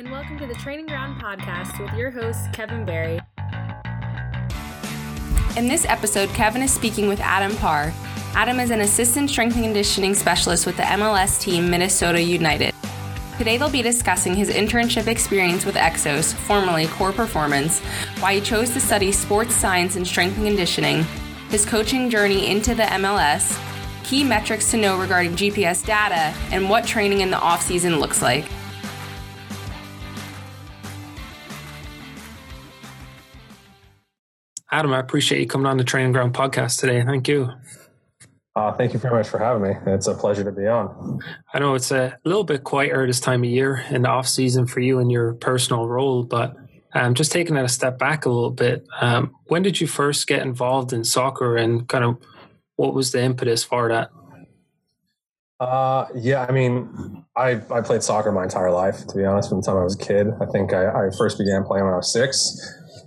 and welcome to the Training Ground Podcast with your host, Kevin Barry. In this episode, Kevin is speaking with Adam Parr. Adam is an assistant strength and conditioning specialist with the MLS team Minnesota United. Today, they'll be discussing his internship experience with Exos, formerly Core Performance, why he chose to study sports science and strength and conditioning, his coaching journey into the MLS, key metrics to know regarding GPS data, and what training in the off-season looks like. Adam, I appreciate you coming on the Training Ground podcast today. Thank you. Uh, thank you very much for having me. It's a pleasure to be on. I know it's a little bit quieter this time of year in the off season for you and your personal role, but um, just taking it a step back a little bit, um, when did you first get involved in soccer and kind of what was the impetus for that? Uh, yeah, I mean, I, I played soccer my entire life, to be honest, from the time I was a kid. I think I, I first began playing when I was six.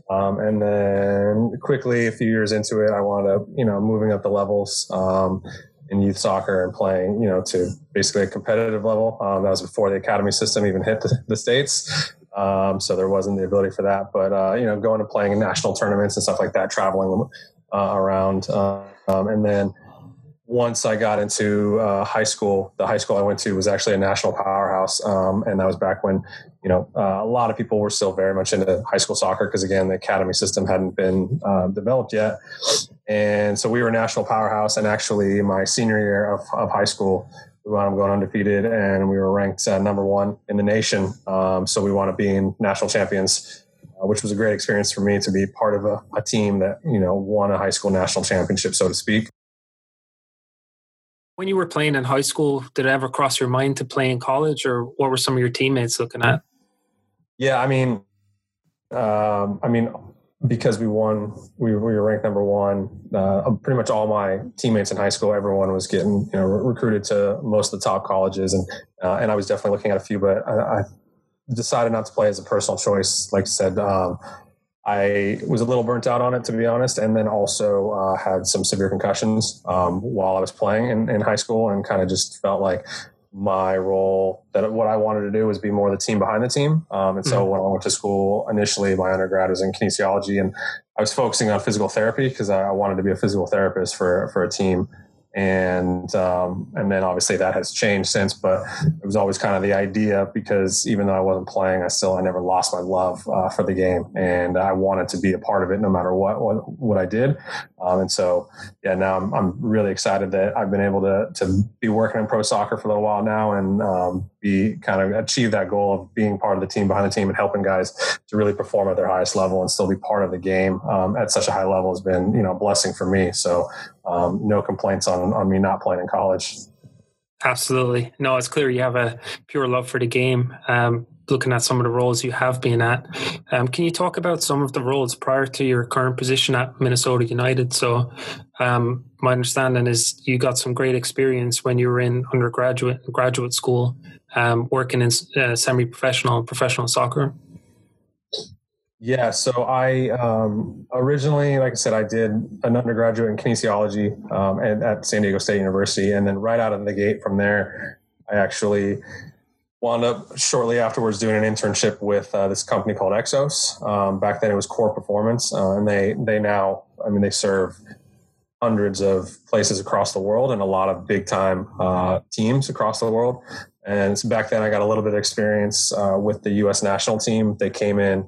Um, and then quickly, a few years into it, I wound up, you know, moving up the levels um, in youth soccer and playing, you know, to basically a competitive level. Um, that was before the academy system even hit the, the states. Um, so there wasn't the ability for that. But, uh, you know, going and playing in national tournaments and stuff like that, traveling uh, around. Um, and then once I got into uh, high school, the high school I went to was actually a national powerhouse, um, and that was back when you know uh, a lot of people were still very much into high school soccer because again the academy system hadn't been uh, developed yet, and so we were a national powerhouse. And actually, my senior year of, of high school, we wound up going undefeated, and we were ranked uh, number one in the nation. Um, so we wound up being national champions. Uh, which was a great experience for me to be part of a, a team that you know won a high school national championship, so to speak. When you were playing in high school, did it ever cross your mind to play in college, or what were some of your teammates looking at? Yeah, I mean, um, I mean, because we won, we, we were ranked number one. Uh, pretty much all my teammates in high school, everyone was getting you know recruited to most of the top colleges, and uh, and I was definitely looking at a few, but I, I, decided not to play as a personal choice. Like I said, um, I was a little burnt out on it, to be honest, and then also uh, had some severe concussions um, while I was playing in, in high school, and kind of just felt like my role that what I wanted to do was be more the team behind the team. Um, and so mm-hmm. when I went to school initially, my undergrad was in kinesiology, and I was focusing on physical therapy because I wanted to be a physical therapist for for a team and um, and then obviously that has changed since. But it was always kind of the idea because even though I wasn't playing, I still I never lost my love uh, for the game, and I wanted to be a part of it no matter what what, what I did. Um, and so yeah, now I'm, I'm really excited that I've been able to to be working in pro soccer for a little while now, and um, be kind of achieve that goal of being part of the team behind the team and helping guys to really perform at their highest level and still be part of the game um, at such a high level has been you know a blessing for me. So um, no complaints on on me not playing in college. Absolutely, no, it's clear you have a pure love for the game. Um, looking at some of the roles you have been at, um, can you talk about some of the roles prior to your current position at Minnesota United? So, um, my understanding is you got some great experience when you were in undergraduate graduate school um, working in uh, semi-professional professional soccer? Yeah, so I um, originally, like I said, I did an undergraduate in kinesiology um, at, at San Diego State University, and then right out of the gate from there, I actually wound up shortly afterwards doing an internship with uh, this company called Exos. Um, back then, it was Core Performance, uh, and they they now, I mean, they serve hundreds of places across the world and a lot of big time uh, teams across the world. And so back then, I got a little bit of experience uh, with the U.S. national team. They came in,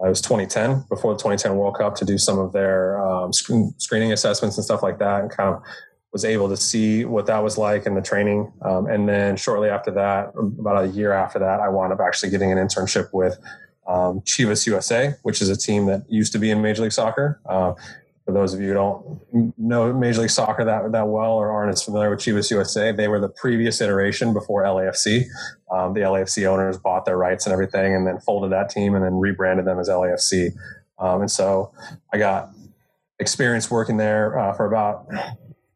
uh, it was 2010, before the 2010 World Cup, to do some of their um, sc- screening assessments and stuff like that, and kind of was able to see what that was like in the training. Um, and then shortly after that, about a year after that, I wound up actually getting an internship with um, Chivas USA, which is a team that used to be in Major League Soccer. Uh, for those of you who don't know Major League Soccer that, that well or aren't as familiar with Chivas USA, they were the previous iteration before LAFC. Um, the LAFC owners bought their rights and everything and then folded that team and then rebranded them as LAFC. Um, and so I got experience working there uh, for about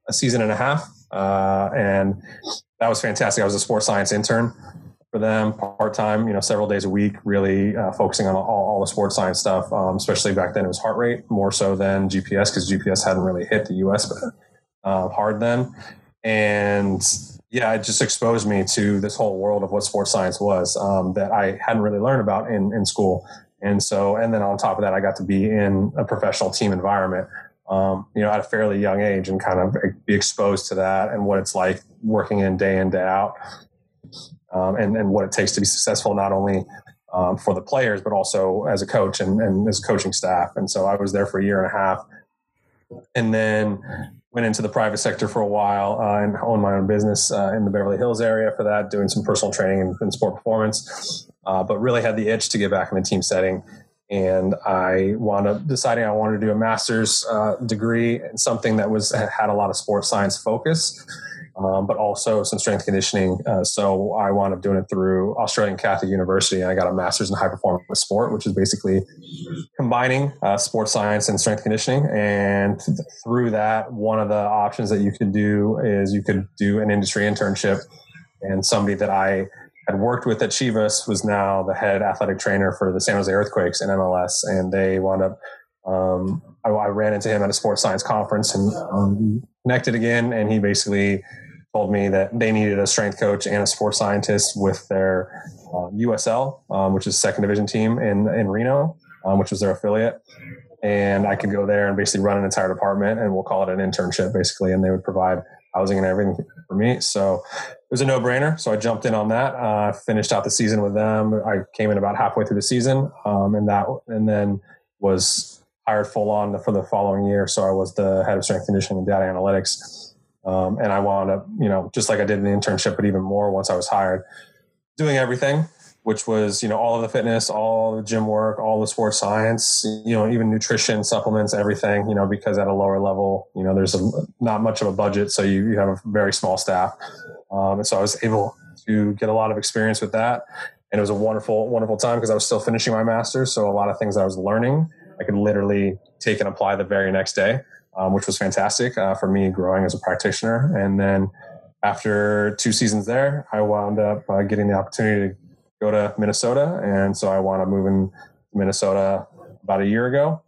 a season and a half. Uh, and that was fantastic. I was a sports science intern for them part time, you know, several days a week, really uh, focusing on all, all, the sports science stuff. Um, especially back then, it was heart rate more so than GPS because GPS hadn't really hit the US uh, hard then. And yeah, it just exposed me to this whole world of what sports science was um, that I hadn't really learned about in, in school. And so, and then on top of that, I got to be in a professional team environment, um, you know, at a fairly young age and kind of be exposed to that and what it's like working in day in, day out, um, and, and what it takes to be successful, not only um, for the players, but also as a coach and, and as coaching staff. And so I was there for a year and a half. And then went into the private sector for a while uh, and owned my own business uh, in the Beverly Hills area for that, doing some personal training and, and sport performance. Uh, but really had the itch to get back in the team setting. And I wound up deciding I wanted to do a master's uh, degree in something that was had a lot of sports science focus um, but also some strength conditioning. Uh, so I wound up doing it through Australian Catholic University, and I got a master's in high performance sport, which is basically combining uh, sports science and strength conditioning. And th- through that, one of the options that you could do is you could do an industry internship. And somebody that I had worked with at Chivas was now the head athletic trainer for the San Jose Earthquakes in MLS, and they wound up. Um, I, I, ran into him at a sports science conference and um, connected again, and he basically told me that they needed a strength coach and a sports scientist with their uh, USL, um, which is second division team in in Reno, um, which was their affiliate. And I could go there and basically run an entire department, and we'll call it an internship, basically. And they would provide housing and everything for me. So it was a no brainer. So I jumped in on that. Uh, finished out the season with them. I came in about halfway through the season, um, and that, and then was hired full on for the following year. So I was the head of strength conditioning and data analytics um, and I wound up, you know, just like I did in the internship, but even more once I was hired, doing everything, which was, you know, all of the fitness, all the gym work, all the sports science, you know, even nutrition, supplements, everything, you know, because at a lower level, you know, there's a, not much of a budget. So you, you have a very small staff. Um, and so I was able to get a lot of experience with that. And it was a wonderful, wonderful time because I was still finishing my master's. So a lot of things I was learning, I could literally take and apply the very next day um, which was fantastic uh, for me growing as a practitioner. And then after two seasons there, I wound up uh, getting the opportunity to go to Minnesota. And so I wound up moving to Minnesota about a year ago.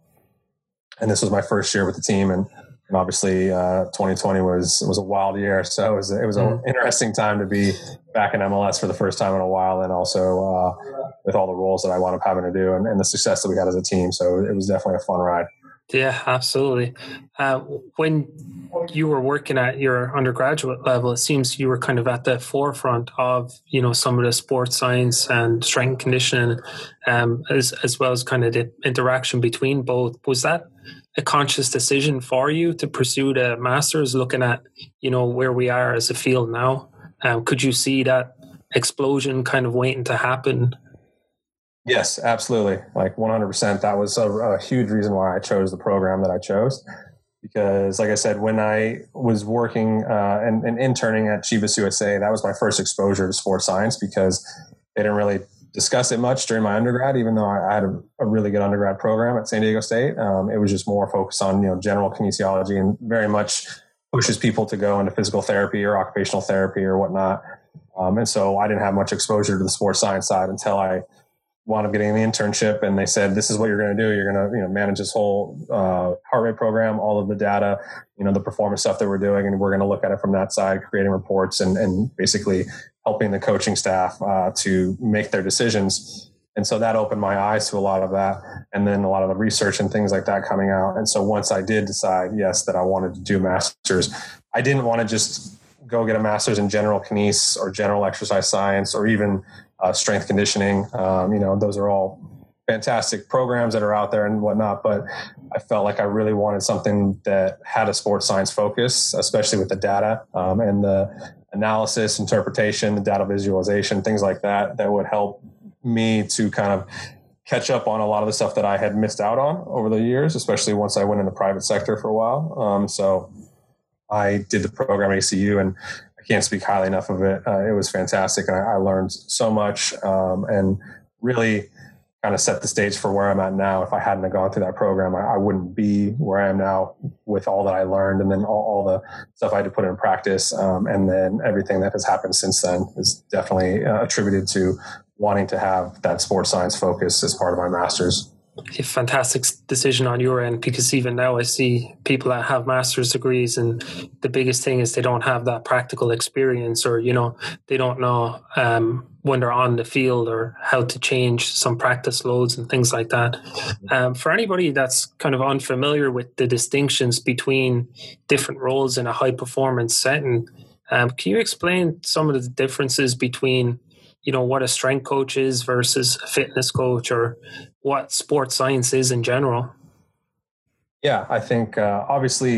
And this was my first year with the team. And, and obviously, uh, 2020 was was a wild year. So it was, it was an mm-hmm. interesting time to be back in MLS for the first time in a while. And also uh, with all the roles that I wound up having to do and, and the success that we had as a team. So it was definitely a fun ride. Yeah, absolutely. Uh, when you were working at your undergraduate level, it seems you were kind of at the forefront of you know some of the sports science and strength conditioning, um, as as well as kind of the interaction between both. Was that a conscious decision for you to pursue the masters, looking at you know where we are as a field now? Um, could you see that explosion kind of waiting to happen Yes, absolutely. Like 100%. That was a, a, huge reason why I chose the program that I chose. Because, like I said, when I was working uh, and, and, interning at Chivas USA, that was my first exposure to sports science because they didn't really discuss it much during my undergrad, even though I had a, a really good undergrad program at San Diego State. Um, it was just more focused on, you know, general kinesiology and very much pushes people to go into physical therapy or occupational therapy or whatnot. Um, and so I didn't have much exposure to the sports science side until I wound up getting the internship and they said this is what you're going to do. You're going to you know manage this whole uh, heart rate program all of the data you know the performance stuff that we're doing and we're going to look at it from that side creating reports and, and basically helping the coaching staff uh, to make their decisions. And so that opened my eyes to a lot of that and then a lot of the research and things like that coming out. And so once i did decide yes that i wanted to do masters i didn't want to just go get a master's in general kines or general exercise science or even uh, strength conditioning. Um, you know, those are all fantastic programs that are out there and whatnot. But I felt like I really wanted something that had a sports science focus, especially with the data um, and the analysis, interpretation, the data visualization, things like that, that would help me to kind of catch up on a lot of the stuff that I had missed out on over the years, especially once I went in the private sector for a while. Um, so I did the program at ACU and can't speak highly enough of it. Uh, it was fantastic, and I, I learned so much, um, and really kind of set the stage for where I'm at now. If I hadn't gone through that program, I, I, wouldn't be where I am now with all that I learned, and then all, all the stuff I had to put in practice, um, and then everything that has happened since then is definitely uh, attributed to wanting to have that sports science focus as part of my master's. A fantastic decision on your end because even now I see people that have master's degrees and the biggest thing is they don't have that practical experience or you know they don't know um, when they're on the field or how to change some practice loads and things like that. Um, for anybody that's kind of unfamiliar with the distinctions between different roles in a high performance setting, um, can you explain some of the differences between you know what a strength coach is versus a fitness coach or what sports science is in general. Yeah i think uh, obviously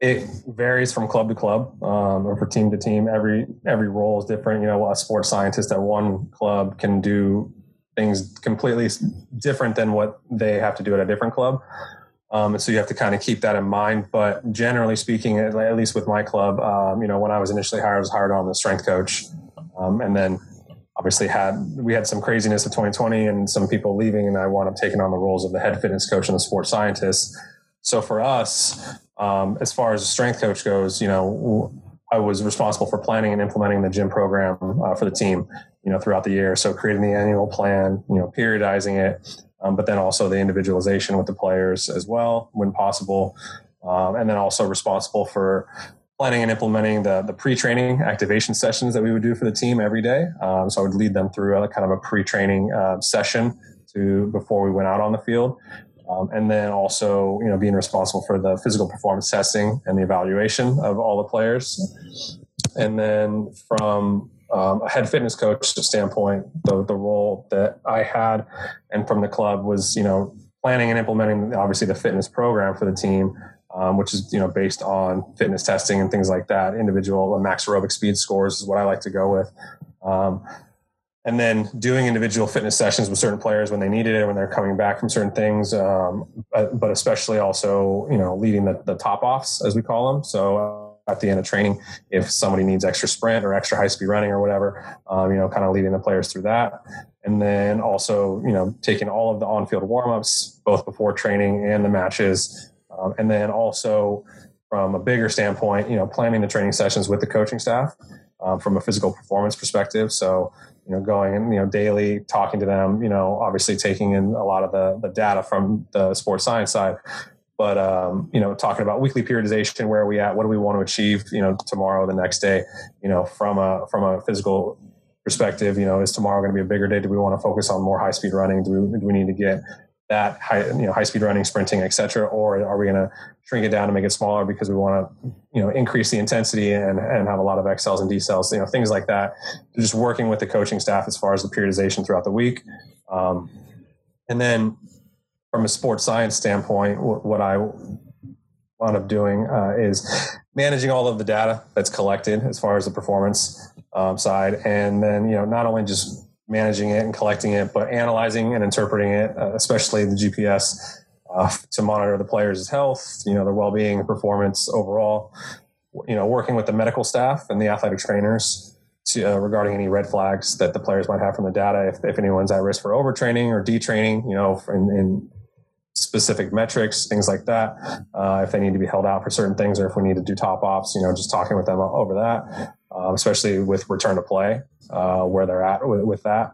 it varies from club to club um, or from team to team. Every every role is different. You know a sports scientist at one club can do things completely different than what they have to do at a different club. Um, and so you have to kind of keep that in mind. But generally speaking, at least with my club, um, you know, when I was initially hired, I was hired on the strength coach, um, and then obviously had we had some craziness of 2020 and some people leaving, and I wound up taking on the roles of the head fitness coach and the sports scientist. So for us, um, as far as the strength coach goes, you know, I was responsible for planning and implementing the gym program uh, for the team, you know, throughout the year. So creating the annual plan, you know, periodizing it, um, but then also the individualization with the players as well when possible. Um, and then also responsible for planning and implementing the, the pre-training activation sessions that we would do for the team every day. Um, so I would lead them through a kind of a pre-training uh, session to before we went out on the field. Um, and then also, you know, being responsible for the physical performance testing and the evaluation of all the players. And then from um, a head fitness coach standpoint, the, the role that I had and from the club was, you know, planning and implementing obviously the fitness program for the team, um, which is you know based on fitness testing and things like that. Individual max aerobic speed scores is what I like to go with. Um, and then doing individual fitness sessions with certain players when they needed it, when they're coming back from certain things, um, but, but, especially also, you know, leading the, the top offs as we call them. So uh, at the end of training, if somebody needs extra sprint or extra high speed running or whatever, um, you know, kind of leading the players through that. And then also, you know, taking all of the on field warm ups, both before training and the matches, um, and then also from a bigger standpoint, you know, planning the training sessions with the coaching staff um, from a physical performance perspective. So, you know, going and, you know, daily talking to them, you know, obviously taking in a lot of the, the data from the sports science side, but, um, you know, talking about weekly periodization, where are we at? What do we want to achieve, you know, tomorrow, the next day, you know, from a, from a physical perspective, you know, is tomorrow going to be a bigger day? Do we want to focus on more high speed running? Do we, do we need to get that high, you know, high speed running, sprinting, etc., or are we going to shrink it down and make it smaller because we want to, you know, increase the intensity and, and have a lot of accels and decels, you know, things like that. Just working with the coaching staff as far as the periodization throughout the week, um, and then from a sports science standpoint, what I wound up doing uh, is managing all of the data that's collected as far as the performance um, side, and then you know not only just managing it and collecting it, but analyzing and interpreting it, uh, especially the GPS, uh, to monitor the players' health, you know, their well-being, performance overall. You know, working with the medical staff and the athletic trainers to, uh, regarding any red flags that the players might have from the data. If, if anyone's at risk for overtraining or detraining, you know, in specific metrics, things like that. Uh, if they need to be held out for certain things, or if we need to do top offs, you know, just talking with them over that, um, especially with return to play uh, where they're at with, with that.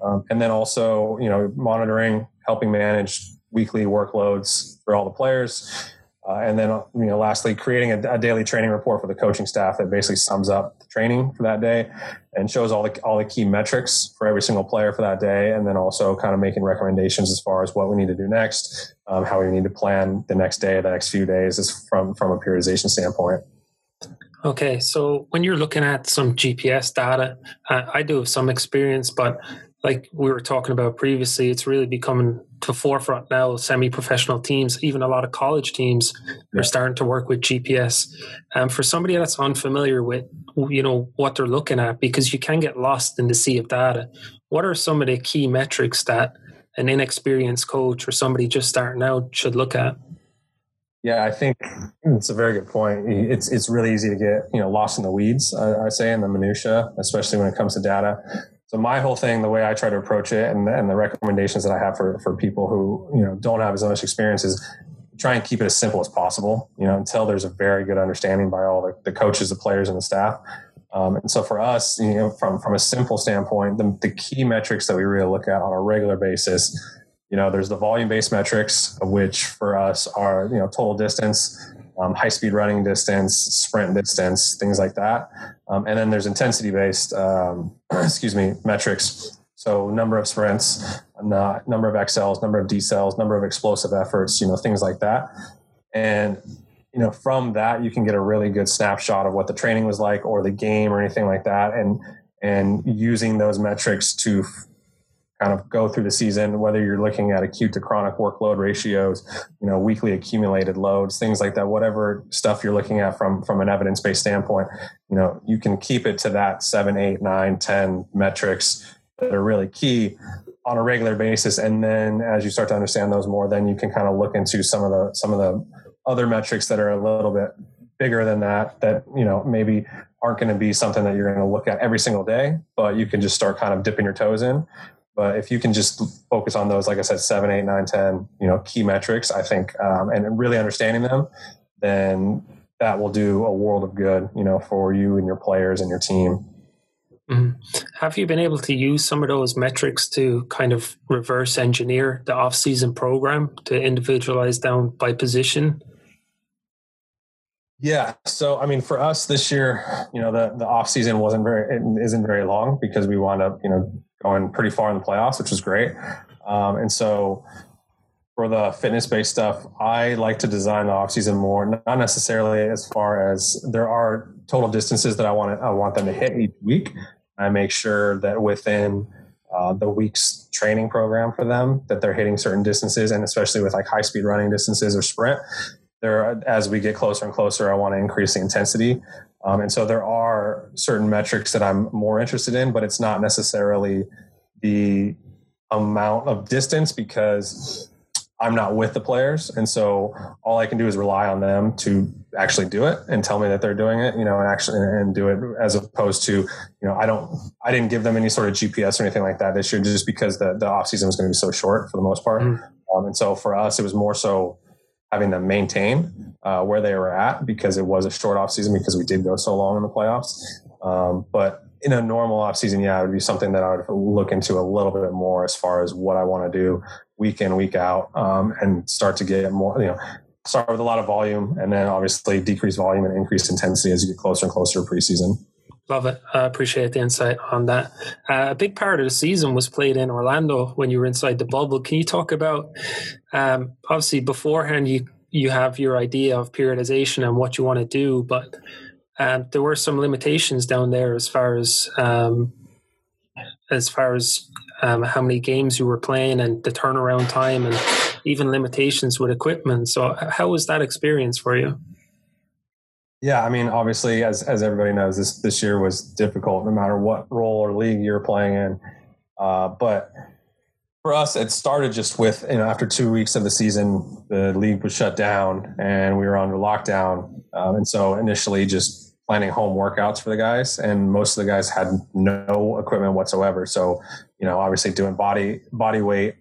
Um, and then also, you know, monitoring, helping manage weekly workloads for all the players. Uh, and then, you know, lastly, creating a, a, daily training report for the coaching staff that basically sums up the training for that day and shows all the all the key metrics for every single player for that day, and then also kind of making recommendations as far as what we need to do next, um, how we need to plan the next day, the next few days, is from from a periodization standpoint. Okay, so when you're looking at some GPS data, uh, I do have some experience, but like we were talking about previously, it's really becoming to the forefront now. Semi-professional teams, even a lot of college teams, yeah. are starting to work with GPS. And um, for somebody that's unfamiliar with, you know, what they're looking at, because you can get lost in the sea of data. What are some of the key metrics that an inexperienced coach or somebody just starting out should look at? Yeah, I think it's a very good point. It's it's really easy to get you know lost in the weeds. I, I, say in the minutia, especially when it comes to data. So my whole thing, the way I try to approach it, and, and the recommendations that I have for for people who you know don't have as much experience is try and keep it as simple as possible. You know, until there's a very good understanding by all the, the coaches, the players, and the staff. Um, and so for us, you know, from from a simple standpoint, the, the key metrics that we really look at on a regular basis you know, there's the volume based metrics, which for us are, you know, total distance, um, high speed running distance, sprint distance, things like that. Um, and then there's intensity based, um, excuse me, metrics. So number of sprints, number of accels, number of decels, number of explosive efforts, you know, things like that. And you know, from that you can get a really good snapshot of what the training was like or the game or anything like that. And and using those metrics to kind of go through the season, whether you're looking at acute to chronic workload ratios, you know, weekly accumulated loads, things like that, whatever stuff you're looking at from, from an evidence-based standpoint, you know, you can keep it to that seven, eight, nine, 10 metrics that are really key on a regular basis. And then as you start to understand those more, then you can kind of look into some of the, some of the other metrics that are a little bit bigger than that, that, you know, maybe aren't going to be something that you're going to look at every single day, but you can just start kind of dipping your toes in. But if you can just focus on those, like I said, seven, eight, nine, ten, you know, key metrics, I think, um, and really understanding them, then that will do a world of good, you know, for you and your players and your team. Mm-hmm. Have you been able to use some of those metrics to kind of reverse engineer the off-season program to individualize down by position? Yeah. So, I mean, for us this year, you know, the, the off season wasn't very, it isn't very long because we wound up, you know, going pretty far in the playoffs, which was great. Um, and so for the fitness based stuff, I like to design the off season more, not necessarily as far as there are total distances that I want to, I want them to hit each week. I make sure that within uh, the week's training program for them that they're hitting certain distances, and especially with like high speed running distances or sprint. There, as we get closer and closer, I want to increase the intensity. Um, and so there are certain metrics that I'm more interested in, but it's not necessarily the amount of distance because I'm not with the players. And so all I can do is rely on them to actually do it and tell me that they're doing it, you know, and actually and do it as opposed to, you know, I don't I didn't give them any sort of GPS or anything like that this year just because the, the off season was going to be so short for the most part. Mm-hmm. Um, and so for us, it was more so having them maintain uh, where they were at because it was a short off season because we did go so long in the playoffs. Um, but in a normal off season, yeah, it would be something that I would look into a little bit more as far as what I want to do week in, week out, um, and start to get more, you know, start with a lot of volume and then obviously decrease volume and increase intensity as you get closer and closer to preseason. Love it. I appreciate the insight on that. Uh, a big part of the season was played in Orlando when you were inside the bubble. Can you talk about, um, obviously, beforehand, you, you have your idea of periodization and what you want to do, but um, there were some limitations down there as far as um, as far as um, how many games you were playing and the turnaround time and even limitations with equipment. So, how was that experience for you? Yeah, I mean, obviously, as as everybody knows, this this year was difficult, no matter what role or league you're playing in. Uh, but for us, it started just with you know after two weeks of the season, the league was shut down and we were under lockdown, um, and so initially just planning home workouts for the guys, and most of the guys had no equipment whatsoever. So you know, obviously doing body body weight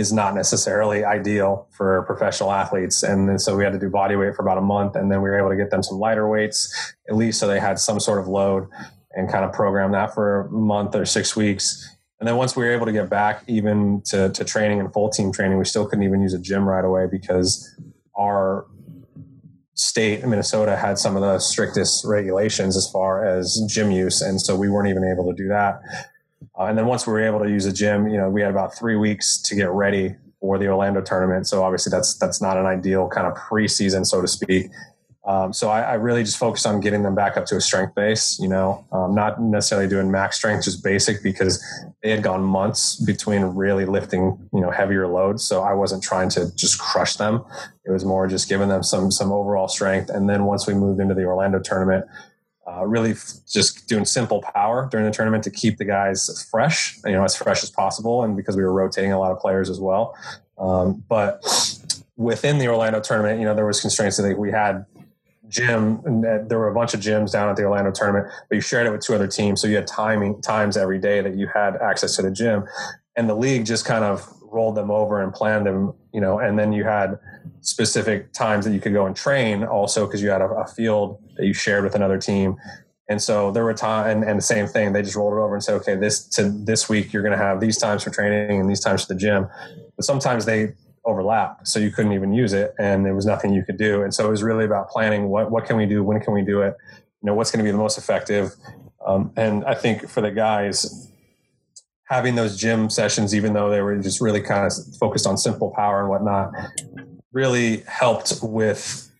is not necessarily ideal for professional athletes. And so we had to do body weight for about a month. And then we were able to get them some lighter weights, at least so they had some sort of load and kind of program that for a month or six weeks. And then once we were able to get back even to, to training and full team training, we still couldn't even use a gym right away because our state Minnesota had some of the strictest regulations as far as gym use. And so we weren't even able to do that. Uh, and then once we were able to use a gym, you know, we had about three weeks to get ready for the Orlando tournament. So obviously that's that's not an ideal kind of preseason, so to speak. Um, so I, I, really just focused on getting them back up to a strength base. You know, um, not necessarily doing max strength, just basic because they had gone months between really lifting you know heavier loads. So I wasn't trying to just crush them. It was more just giving them some some overall strength. And then once we moved into the Orlando tournament, uh, really f- just doing simple power during the tournament to keep the guys fresh, you know, as fresh as possible. And because we were rotating a lot of players as well. Um, but within the Orlando tournament, you know, there was constraints that we had gym and uh, there were a bunch of gyms down at the Orlando tournament, but you shared it with two other teams. So you had timing times every day that you had access to the gym and the league just kind of rolled them over and planned them, you know, and then you had specific times that you could go and train also because you had a, a, field that you shared with another team. And so there were time and, and, the same thing, they just rolled it over and said, okay, this to this week you're going to have these times for training and these times for the gym. but sometimes they overlapped, so you couldn't even use it, and there was nothing you could do. And so it was really about planning what what can we do, when can we do it, you know, what's going to be the most effective. Um, and I think for the guys, having those gym sessions, even though they were just really kind of focused on simple power and whatnot, really helped with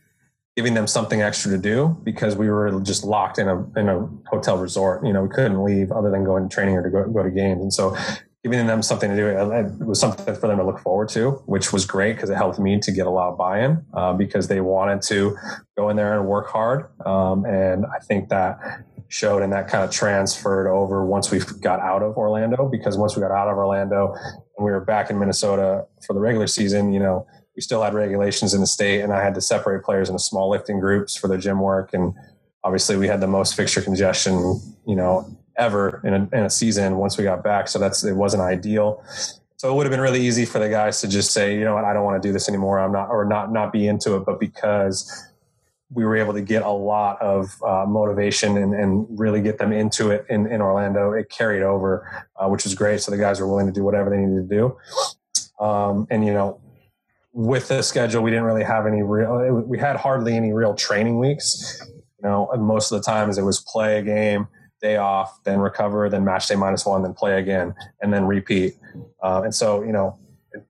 giving them something extra to do because we were just locked in a in a hotel resort. You know, we couldn't leave other than going to training or to go, go to games, and so giving them something to do it was something for them to look forward to, which was great because it helped me to get a lot of buy-in uh, because they wanted to go in there and work hard. Um, and I think that showed and that kind of transferred over once we got out of Orlando because once we got out of Orlando and we were back in Minnesota for the regular season, you know, we still had regulations in the state and I had to separate players into small lifting groups for their gym work. And obviously we had the most fixture congestion, you know, ever in a, in a season once we got back. So that's, it wasn't ideal. So it would have been really easy for the guys to just say, you know what, I don't want to do this anymore. I'm not, or not, not be into it. But because we were able to get a lot of uh, motivation and, and, really get them into it in, in Orlando. It carried over, uh, which was great. So the guys were willing to do whatever they needed to do. Um, and, you know, with the schedule, we didn't really have any real, we had hardly any real training weeks. You know, most of the times it was play a game, day off, then recover, then match day minus one, then play again, and then repeat. Uh, and so, you know,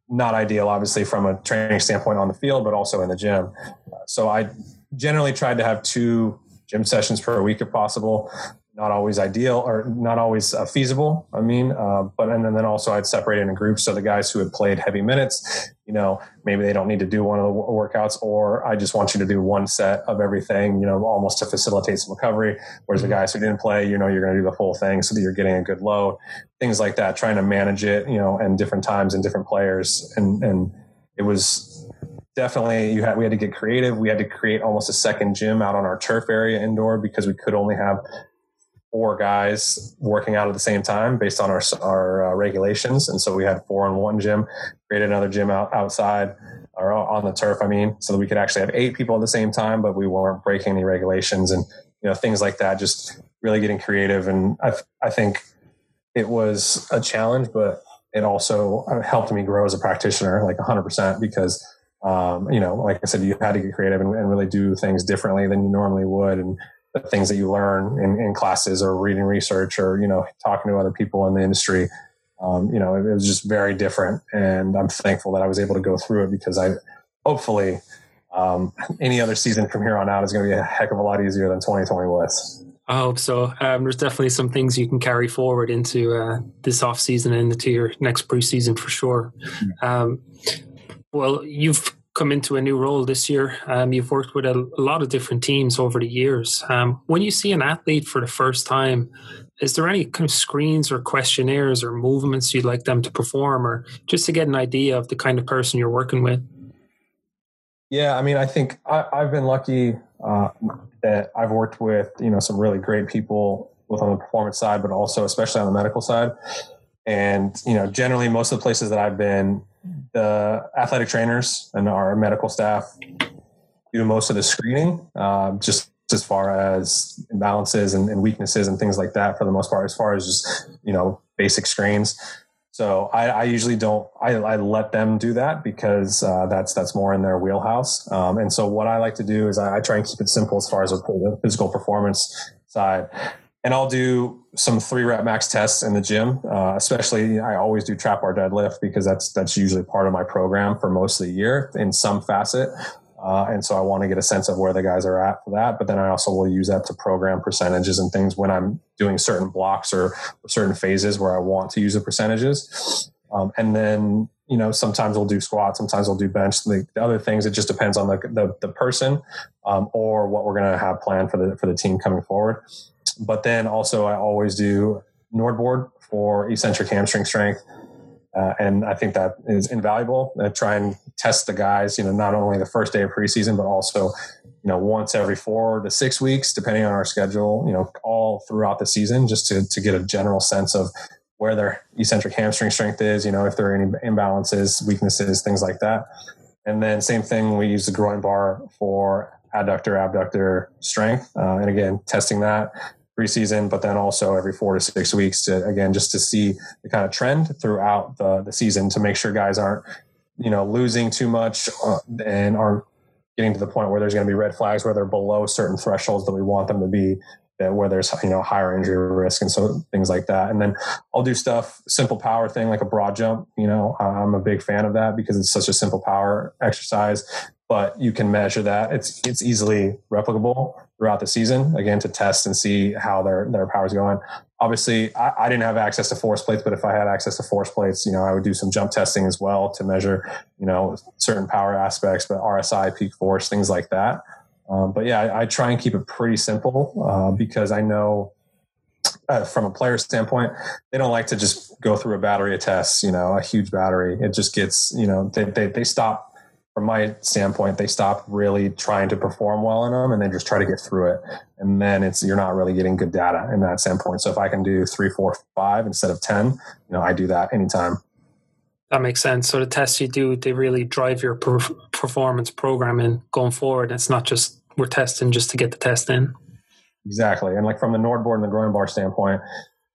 not ideal, obviously, from a training standpoint on the field, but also in the gym. Uh, so I generally tried to have two gym sessions per week if possible. Not always ideal or not always uh, feasible. I mean, uh, but and then also I'd separate it in groups. So the guys who had played heavy minutes, you know, maybe they don't need to do one of the workouts, or I just want you to do one set of everything, you know, almost to facilitate some recovery. Whereas the mm-hmm. guys who didn't play, you know, you're going to do the whole thing so that you're getting a good load. Things like that, trying to manage it, you know, and different times and different players, and and it was definitely you had we had to get creative. We had to create almost a second gym out on our turf area indoor because we could only have four guys working out at the same time based on our our uh, regulations, and so we had four on one gym. Created another gym out outside or on the turf. I mean, so that we could actually have eight people at the same time, but we weren't breaking any regulations and you know things like that. Just really getting creative, and I I think it was a challenge, but it also uh, helped me grow as a practitioner like 100% because um, you know, like I said, you had to get creative and, and, really do things differently than you normally would. And the things that you learn in, in classes or reading research or, you know, talking to other people in the industry, um, you know, it, it, was just very different. And I'm thankful that I was able to go through it because I hopefully um, any other season from here on out is going to be a heck of a lot easier than 2020 was. I hope so. Um, there's definitely some things you can carry forward into uh, this off season and into your next preseason for sure. Hmm. Um, well, you've come into a new role this year. Um, you've worked with a, lot of different teams over the years. Um, when you see an athlete for the first time, is there any kind of screens or questionnaires or movements you'd like them to perform, or just to get an idea of the kind of person you're working with? Yeah, I mean, I think I, have been lucky uh, that I've worked with you know some really great people, both on the performance side, but also especially on the medical side. And you know, generally, most of the places that I've been, the athletic trainers and our medical staff do most of the screening, um, just as far as imbalances and, and, weaknesses and things like that. For the most part, as far as just you know basic screens. So I, I usually don't. I, I, let them do that because uh, that's that's more in their wheelhouse. Um, and so what I like to do is I, I, try and keep it simple as far as the physical performance side and I'll do some three rep max tests in the gym. Uh, especially, I always do trap bar deadlift because that's that's usually part of my program for most of the year in some facet. Uh, and so I want to get a sense of where the guys are at for that. But then I also will use that to program percentages and things when I'm doing certain blocks or certain phases where I want to use the percentages. Um, and then you know sometimes we'll do squats, sometimes we'll do bench. The, the other things it just depends on the the, the person um, or what we're going to have planned for the for the team coming forward. But then also, I always do NordBord for eccentric hamstring strength. Uh, and I think that is invaluable. I try and test the guys, you know, not only the first day of preseason, but also, you know, once every four to six weeks, depending on our schedule, you know, all throughout the season, just to, to get a general sense of where their eccentric hamstring strength is, you know, if there are any imbalances, weaknesses, things like that. And then same thing, we use the groin bar for adductor abductor strength. Uh, and again, testing that preseason, but then also every four to six weeks to again just to see the kind of trend throughout the the season to make sure guys aren't you know losing too much uh, and aren't getting to the point where there's going to be red flags where they're below certain thresholds that we want them to be that where there's you know higher injury risk and so things like that. And then i'll do stuff simple power thing like a broad jump you know i'm a big fan of that because it's such a simple power exercise but you can measure that. It's it's easily replicable throughout the season again to test and see how their their power's going. Obviously I, I, didn't have access to force plates but if i had access to force plates you know i would do some jump testing as well to measure you know certain power aspects but rsi peak force things like that. Um, but yeah I, I, try and keep it pretty simple uh, because i know uh, from a player standpoint they don't like to just go through a battery of tests you know a huge battery. It just gets you know they, they, they stop from my standpoint, they stop really trying to perform well in them and then just try to get through it. And then it's you're not really getting good data in that standpoint. So if I can do three, four, five instead of ten, you know, I do that anytime. That makes sense. So the tests you do, they really drive your performance programming going forward. It's not just we're testing just to get the test in. Exactly. And like from the NordBord and the groin bar standpoint,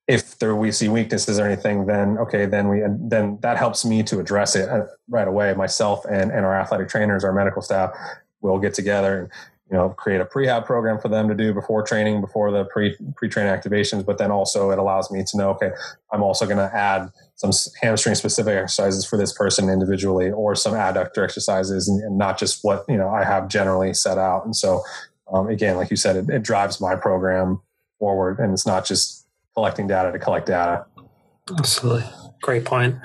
if there we see weaknesses or anything, then okay, then we then that helps me to address it uh, right away. Myself and and our athletic trainers, our medical staff, will get together and you know create a prehab program for them to do before training, before the pre pre training activations. But then also it allows me to know okay, I'm also going to add some hamstring specific exercises for this person individually, or some adductor exercises, and, and not just what you know I have generally set out. And so um, again, like you said, it, it drives my program forward, and it's not just collecting data to collect data. Absolutely. Great point.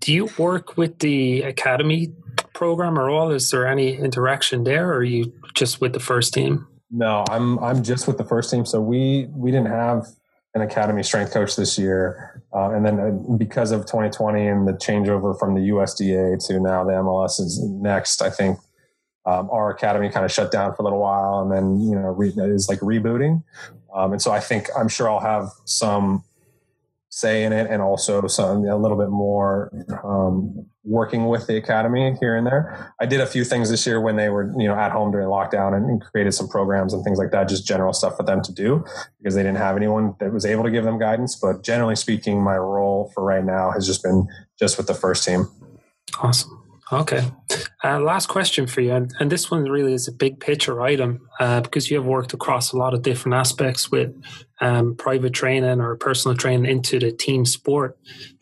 Do you work with the academy program or all? Is there any interaction there or are you just with the first team? No, I'm I'm just with the first team. So we we didn't have an academy strength coach this year, uh, and then uh, because of 2020 and the changeover from the USDA to now the MLS is next. I think um, our academy kind of shut down for a little while, and then you know re- is like rebooting. Um, and so I think I'm sure I'll have some say in it and also some a little bit more um, working with the academy here and there. I did a few things this year when they were you know at home during lockdown and, and, created some programs and things like that, just general stuff for them to do because they didn't have anyone that was able to give them guidance. But generally speaking, my role for right now has just been just with the first team. Awesome. Okay. Uh, last question for you, and, and this one really is a big picture item uh, because you have worked across a lot of different aspects with um, private training or personal training into the team sport.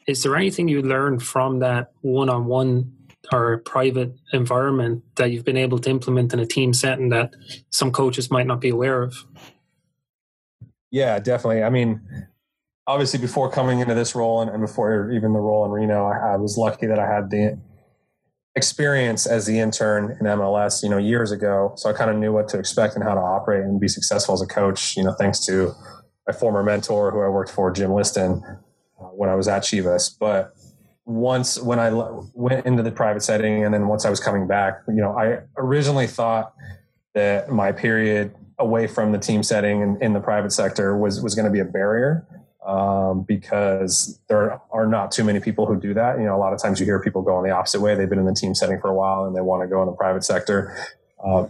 Is there anything you learned from that one on one or private environment that you've been able to implement in a team setting that some coaches might not be aware of? Yeah, definitely. I mean, obviously, before coming into this role and, and before even the role in Reno, I, I was lucky that I had the experience as the intern in MLS, you know, years ago. So I kind of knew what to expect and how to operate and be successful as a coach, you know, thanks to my former mentor who I worked for, Jim Liston, uh, when I was at Chivas. But once when I went into the private setting and then once I was coming back, you know, I originally thought that my period away from the team setting and in the private sector was was going to be a barrier um, because there are not too many people who do that. You know, a lot of times you hear people going the opposite way. They've been in the team setting for a while and they want to go in the private sector. Uh,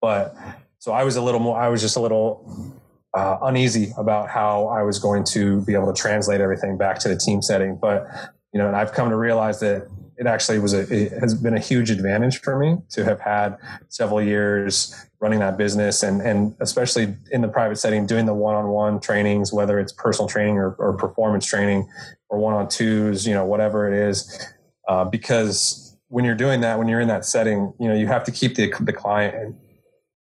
but so I was a little more, I was just a little uh, uneasy about how I was going to be able to translate everything back to the team setting. But, you know, and I've come to realize that it actually was a, it has been a huge advantage for me to have had several years running that business and, and especially in the private setting, doing the one-on-one trainings, whether it's personal training or, or performance training or one-on-twos, you know, whatever it is, uh, because when you're doing that, when you're in that setting, you know, you have to keep the, the client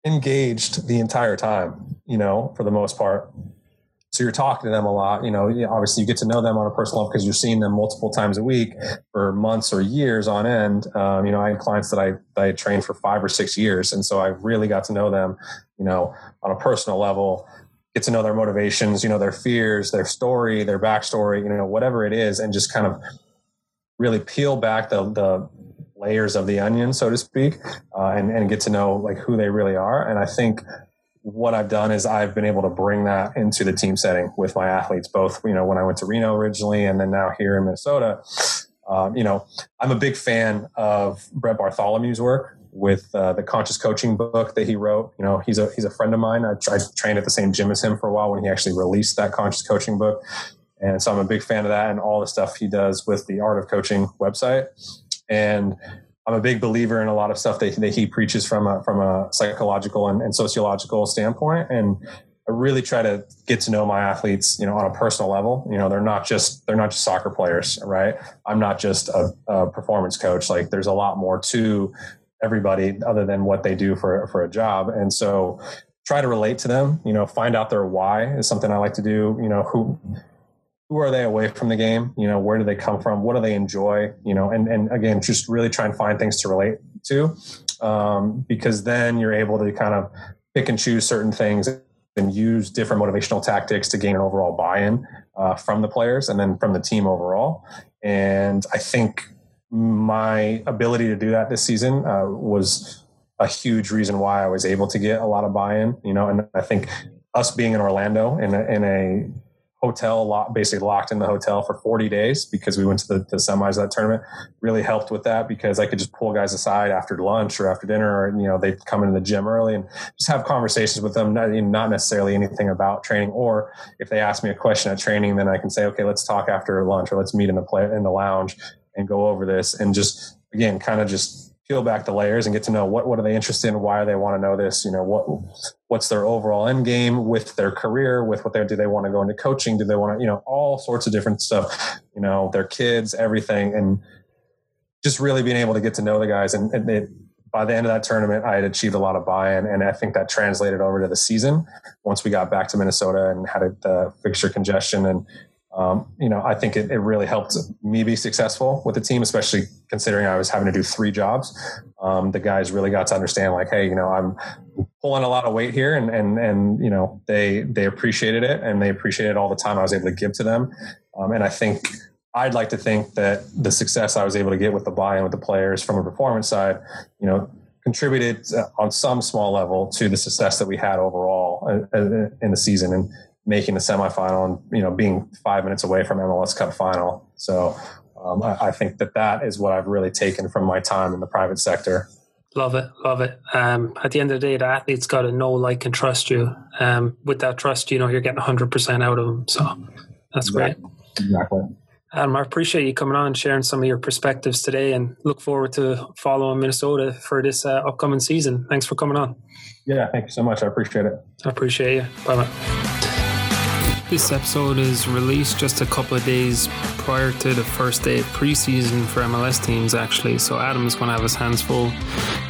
engaged the entire time, you know, for the most part. So you're talking to them a lot. You know, obviously you get to know them on a personal level because you're seeing them multiple times a week for months or years on end. Um, you know, I had clients that I that I trained for five or six years, and so I really got to know them. You know, on a personal level, get to know their motivations. You know, their fears, their story, their backstory. You know, whatever it is, and just kind of really peel back the the layers of the onion, so to speak, uh, and and get to know like who they really are. And I think what I've done is I've been able to bring that into the team setting with my athletes, both, you know, when I went to Reno originally and then now here in Minnesota. Um, you know, I'm a big fan of Brett Bartholomew's work. with uh, the conscious coaching book that he wrote. You know, he's a he's a friend of mine. I, I trained at the same gym as him for a while when he actually released that conscious coaching book, and so I'm a big fan of that and all the stuff he does with the Art of Coaching website. And I'm a big believer in a lot of stuff that, that he preaches from a from a psychological and, and sociological standpoint. And I really try to get to know my athletes, you know, on a personal level. You know, they're not just they're not just soccer players, right? I'm not just a, a performance coach. Like, there's a lot more to everybody other than what they do for for a job. And so, try to relate to them. You know, find out their why is something I like to do. You know, who who are they away from the game? You know, where do they come from? What do they enjoy? You know, and and again, just really try and find things to relate to, um, because then you're able to kind of pick and choose certain things and use different motivational tactics to gain an overall buy-in uh, from the players and then from the team overall. And I think my ability to do that this season uh, was a huge reason why I was able to get a lot of buy-in. You know, and I think us being in Orlando in a, in a hotel, lock, basically locked in the hotel for 40 days because we went to the, the semis of that tournament. Really helped with that because I could just pull guys aside after lunch or after dinner, or you know they'd come into the gym early and just have conversations with them. Not, not necessarily anything about training, or if they ask me a question at training, then I can say, okay, let's talk after lunch or let's meet in the play in the lounge and go over this and just again kind of just peel back the layers and get to know what what are they interested in, why they want to know this, you know, what what's their overall end game with their career, with what they do they want to go into coaching, do they want to, you know, all sorts of different stuff, you know, their kids, everything, and just really being able to get to know the guys and, and it, by the end of that tournament, I had achieved a lot of buy-in, and I think that translated over to the season. Once we got back to Minnesota and had the fixture congestion and um, you know, I think it, it, really helped me be successful with the team, especially considering I was having to do three jobs. Um, the guys really got to understand, like, hey, you know, I'm pulling a lot of weight here, and and and you know, they they appreciated it, and they appreciated all the time I was able to give to them. Um, and I think I'd like to think that the success I was able to get with the buy-in with the players from a performance side, you know, contributed on some small level to the success that we had overall uh, uh, in the season. And making the semifinal and you know being five minutes away from MLS Cup final. So um, I, I, think that that is what I've really taken from my time in the private sector. Love it, love it. Um, at the end of the day, the athlete's got to know, like, and trust you. Um, with that trust, you know you're getting 100 percent out of them. So that's exactly. great. Exactly. Adam, I appreciate you coming on and sharing some of your perspectives today, and look forward to following Minnesota for this uh, upcoming season. Thanks for coming on. Yeah, thank you so much. I appreciate it. I appreciate you. Bye bye. This episode is released just a couple of days prior to the first day of preseason for MLS teams, actually. So Adam's going to have his hands full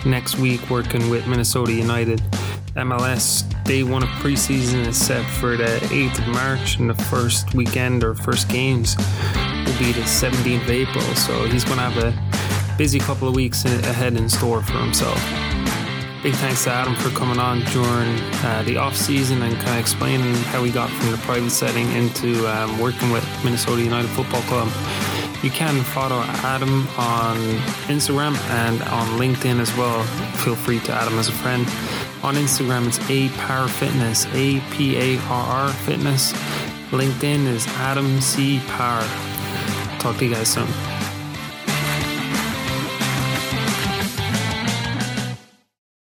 next week working with Minnesota United. MLS day one of preseason is set for the 8th of March, and the first weekend or first games will be the 17th of April. So he's going to have a busy couple of weeks ahead in store for himself big thanks to Adam for coming on during uh, the off season and kind of explaining how he got from the private setting into um, working with Minnesota United Football Club. You can follow Adam on Instagram and on LinkedIn as well. Feel free to add him as a friend. On Instagram, it's A Parr Fitness, A P A R R Fitness. LinkedIn is Adam C Parr. Talk to you guys soon.